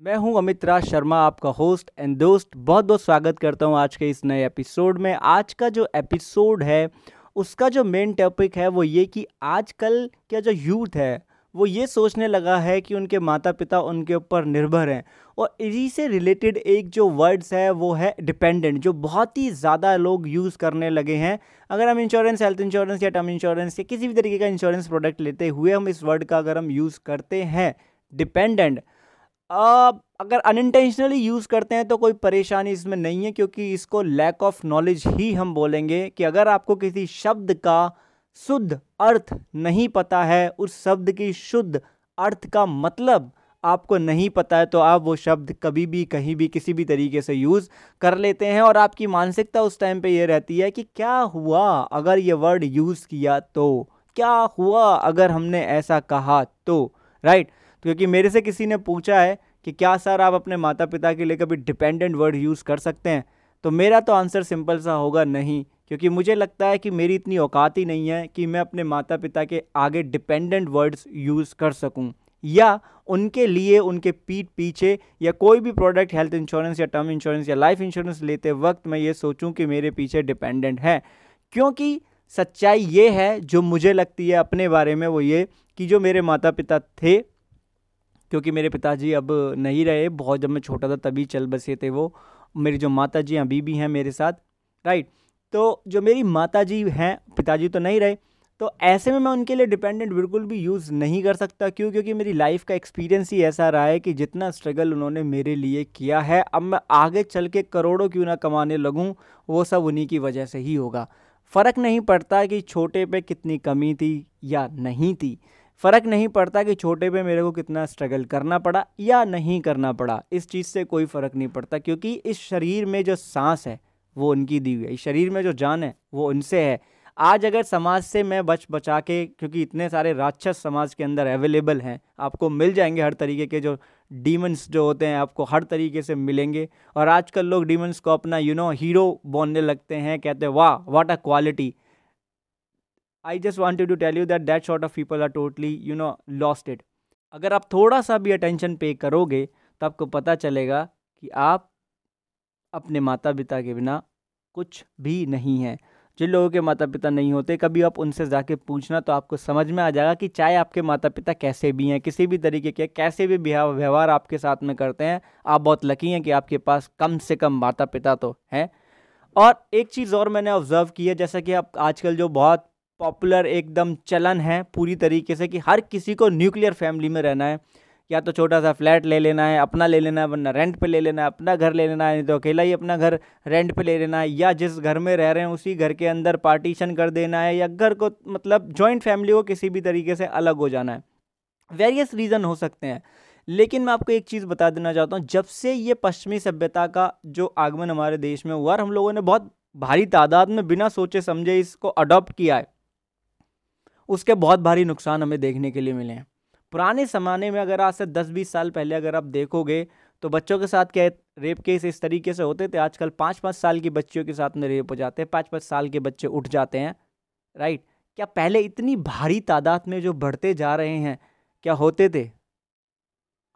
मैं हूँ अमित राज शर्मा, आपका होस्ट एंड दोस्त। बहुत बहुत स्वागत करता हूँ आज के इस नए एपिसोड में। आज का जो एपिसोड है, उसका जो मेन टॉपिक है, वो ये कि आजकल का जो यूथ है, वो ये सोचने लगा है कि उनके माता पिता उनके ऊपर निर्भर हैं। और इसी से रिलेटेड एक जो वर्ड्स है, वो है डिपेंडेंट जो बहुत ही ज़्यादा लोग यूज़ करने लगे हैं। अगर हम इंश्योरेंस हेल्थ इंश्योरेंस या टर्म इंश्योरेंस या किसी भी तरीके का इंश्योरेंस प्रोडक्ट लेते हुए हम इस वर्ड का अगर हम यूज़ करते हैं डिपेंडेंट अगर अनइंटेंशनली यूज़ करते हैं तो कोई परेशानी इसमें नहीं है, क्योंकि इसको लैक ऑफ़ नॉलेज ही हम बोलेंगे कि अगर आपको किसी शब्द का शुद्ध अर्थ नहीं पता है, उस शब्द की शुद्ध अर्थ का मतलब आपको नहीं पता है तो आप वो शब्द कभी भी, कहीं भी, किसी भी तरीके से यूज़ कर लेते हैं। और आपकी मानसिकता उस टाइम पे ये रहती है कि क्या हुआ अगर ये वर्ड यूज़ किया तो? क्या हुआ अगर हमने ऐसा कहा तो? राइट क्योंकि मेरे से किसी ने पूछा है कि क्या सर आप अपने माता पिता के लिए कभी डिपेंडेंट वर्ड यूज़ कर सकते हैं? तो मेरा तो आंसर सिंपल सा होगा, नहीं। क्योंकि मुझे लगता है कि मेरी इतनी औकात ही नहीं है कि मैं अपने माता पिता के आगे डिपेंडेंट वर्ड्स यूज़ कर सकूँ। या उनके लिए, उनके पीठ पीछे या कोई भी प्रोडक्ट हेल्थ इंश्योरेंस या टर्म इंश्योरेंस या लाइफ इंश्योरेंस लेते वक्त मैं ये सोचूं कि मेरे पीछे डिपेंडेंट है। क्योंकि सच्चाई ये है, जो मुझे लगती है अपने बारे में वो ये कि जो मेरे माता पिता थे क्योंकि मेरे पिताजी अब नहीं रहे, बहुत जब मैं छोटा था तभी चल बसे थे वो। मेरी जो माता जी अभी भी हैं मेरे साथ राइट तो जो मेरी माता जी हैं, पिताजी तो नहीं रहे तो ऐसे में मैं उनके लिए डिपेंडेंट बिल्कुल भी यूज़ नहीं कर सकता। क्यों? क्योंकि मेरी लाइफ का एक्सपीरियंस ही ऐसा रहा है कि जितना स्ट्रगल उन्होंने मेरे लिए किया है, अब मैं आगे चल के करोड़ों क्यों ना कमाने लगूँ, वो सब उन्हीं की वजह से ही होगा। फ़र्क नहीं पड़ता कि छोटे पे कितनी कमी थी या नहीं थी। फ़र्क नहीं पड़ता कि छोटे पे मेरे को कितना स्ट्रगल करना पड़ा या नहीं करना पड़ा। इस चीज़ से कोई फ़र्क नहीं पड़ता, क्योंकि इस शरीर में जो सांस है, वो उनकी दी हुई है। इस शरीर में जो जान है, वो उनसे है। आज अगर समाज से मैं बच, बचा के, क्योंकि इतने सारे राक्षस समाज के अंदर अवेलेबल हैं, आपको मिल जाएँगे हर तरीके के जो डीमंस जो होते हैं, आपको हर तरीके से मिलेंगे। और आजकल लोग डीमंस को अपना यू नो हीरो बोलने लगते हैं, कहते हैं, वाह what a quality I just wanted to tell you that that short of people are totally you know lost it अगर आप थोड़ा सा भी अटेंशन पे करोगे तो आपको पता चलेगा कि आप अपने माता पिता के बिना कुछ भी नहीं हैं। जिन लोगों के माता पिता नहीं होते, कभी आप उनसे जाके पूछना तो आपको समझ में आ जाएगा कि चाहे आपके माता पिता कैसे भी हैं, किसी भी तरीके के, कैसे भी व्यवहार आपके साथ में करते हैं, आप बहुत लकी हैं कि आपके पास कम से कम माता पिता तो हैं। और एक चीज़ और मैंने ऑब्ज़र्व की है, जैसा कि आप आजकल जो बहुत पॉपुलर एकदम चलन है पूरी तरीके से कि हर किसी को न्यूक्लियर फैमिली में रहना है। या तो छोटा सा फ्लैट ले लेना है, अपना ले लेना है, वरना रेंट पे ले लेना है, अपना घर ले लेना है, नहीं तो अकेला ही अपना घर रेंट पे ले लेना है। या जिस घर में रह रहे हैं, उसी घर के अंदर पार्टीशन कर देना है या घर को मतलब जॉइंट फैमिली को किसी भी तरीके से अलग हो जाना है। वेरियस रीज़न हो सकते हैं। लेकिन मैं आपको एक चीज़ बता देना चाहता हूँ, जब से ये पश्चिमी सभ्यता का जो आगमन हमारे देश में हुआ और हम लोगों ने बहुत भारी तादाद में बिना सोचे समझे इसको अडॉप्ट किया है उसके बहुत भारी नुकसान हमें देखने के लिए मिले हैं। पुराने ज़माने में अगर आज से दस बीस साल पहले अगर आप देखोगे तो बच्चों के साथ क्या रेप केस इस तरीके से होते थे, आजकल पाँच पाँच साल की बच्चियों के साथ में रेप हो जाते हैं पाँच पाँच साल के बच्चे उठ जाते हैं, राइट? क्या पहले इतनी भारी तादाद में जो बढ़ते जा रहे हैं, क्या होते थे?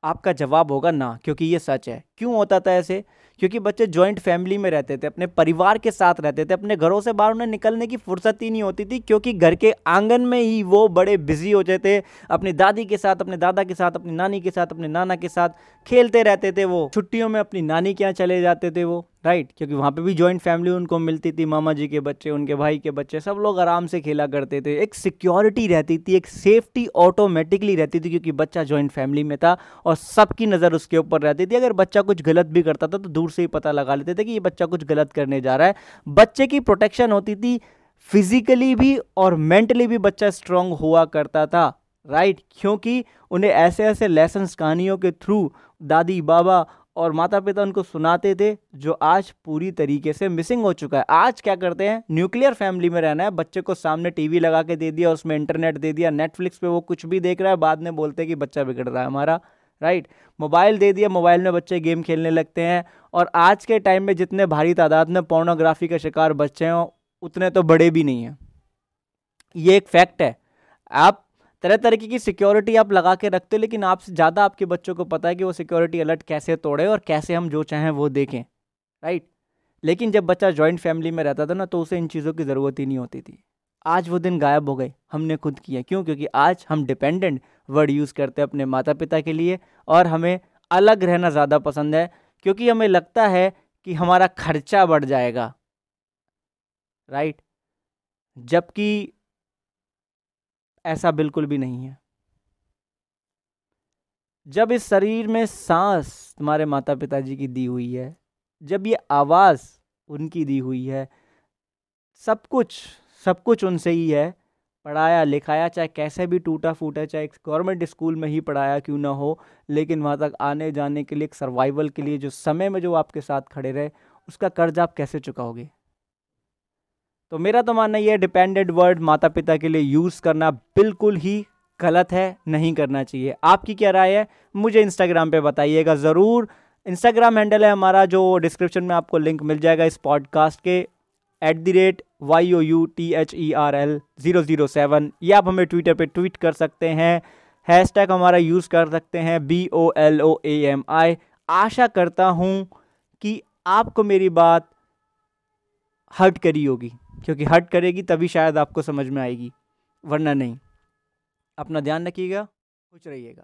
आपका जवाब होगा ना, क्योंकि ये सच है। क्यों होता था ऐसे? क्योंकि बच्चे जॉइंट फैमिली में रहते थे, अपने परिवार के साथ रहते थे, अपने घरों से बाहर उन्हें निकलने की फुर्सत ही नहीं होती थी, क्योंकि घर के आँगन में ही वो बड़े बिज़ी हो जाते, अपनी दादी के साथ, अपने दादा के साथ, अपनी नानी के साथ, अपने नाना के साथ खेलते रहते थे वो। छुट्टियों में अपनी नानी के यहाँ चले जाते थे वो राइट क्योंकि वहाँ पे भी जॉइंट फैमिली उनको मिलती थी, मामा जी के बच्चे, उनके भाई के बच्चे, सब लोग आराम से खेला करते थे। एक सिक्योरिटी रहती थी, एक सेफ्टी ऑटोमेटिकली रहती थी, क्योंकि बच्चा जॉइंट फैमिली में था और सबकी नज़र उसके ऊपर रहती थी। अगर बच्चा कुछ गलत भी करता था तो दूर से ही पता लगा लेते थे कि ये बच्चा कुछ गलत करने जा रहा है। बच्चे की प्रोटेक्शन होती थी फिजिकली भी और मेंटली भी बच्चा स्ट्रांग हुआ करता था राइट क्योंकि उन्हें ऐसे ऐसे लेसन्स कहानियों के थ्रू दादी, बाबा और माता पिता उनको सुनाते थे, जो आज पूरी तरीके से मिसिंग हो चुका है। आज क्या करते हैं? न्यूक्लियर फैमिली में रहना है। बच्चे को सामने टीवी लगा के दे दिया, उसमें इंटरनेट दे दिया नेटफ्लिक्स पे वो कुछ भी देख रहा है, बाद में बोलते हैं कि बच्चा बिगड़ रहा है हमारा राइट मोबाइल दे दिया मोबाइल में बच्चे गेम खेलने लगते हैं। और आज के टाइम में जितने भारी तादाद में पोर्नोग्राफी का शिकार बच्चे हों, उतने तो बड़े भी नहीं हैं। ये एक फैक्ट है। आप तरह तरीके की सिक्योरिटी आप लगा के रखते हो, लेकिन आपसे ज़्यादा आपके बच्चों को पता है कि वो सिक्योरिटी अलर्ट कैसे तोड़े और कैसे हम जो चाहें वो देखें राइट लेकिन जब बच्चा जॉइंट फैमिली में रहता था ना तो उसे इन चीज़ों की ज़रूरत ही नहीं होती थी। आज वो दिन गायब हो गए, हमने खुद किया। क्यों? क्योंकि आज हम डिपेंडेंट वर्ड यूज़ करते हैं अपने माता पिता के लिए और हमें अलग रहना ज़्यादा पसंद है। क्योंकि हमें लगता है कि हमारा खर्चा बढ़ जाएगा। राइट जबकि ऐसा बिल्कुल भी नहीं है। जब इस शरीर में सांस तुम्हारे माता पिताजी की दी हुई है, जब ये आवाज़ उनकी दी हुई है, सब कुछ सब कुछ उनसे ही है पढ़ाया, लिखाया, चाहे कैसे भी टूटा फूटा, चाहे गवर्नमेंट स्कूल में ही पढ़ाया क्यों ना हो, लेकिन वहाँ तक आने जाने के लिए, एक सर्वाइवल के लिए, जो समय में जो आपके साथ खड़े रहे, उसका कर्ज आप कैसे चुकाओगे? तो मेरा तो मानना ये डिपेंडेंट वर्ड माता पिता के लिए यूज़ करना बिल्कुल ही गलत है, नहीं करना चाहिए। आपकी क्या राय है? मुझे इंस्टाग्राम पे बताइएगा ज़रूर। इंस्टाग्राम हैंडल है हमारा, जो डिस्क्रिप्शन में आपको लिंक मिल जाएगा इस पॉडकास्ट के at the rate Y O U T H E R L zero zero seven या आप हमें ट्विटर पे ट्वीट कर सकते हैं। हैश टैग हमारा यूज़ कर सकते हैं B O L O A M I आशा करता हूँ कि आपको मेरी बात हर्ट करी होगी, क्योंकि हर्ट करेगी तभी शायद आपको समझ में आएगी, वरना नहीं। अपना ध्यान रखिएगा, खुश रहिएगा।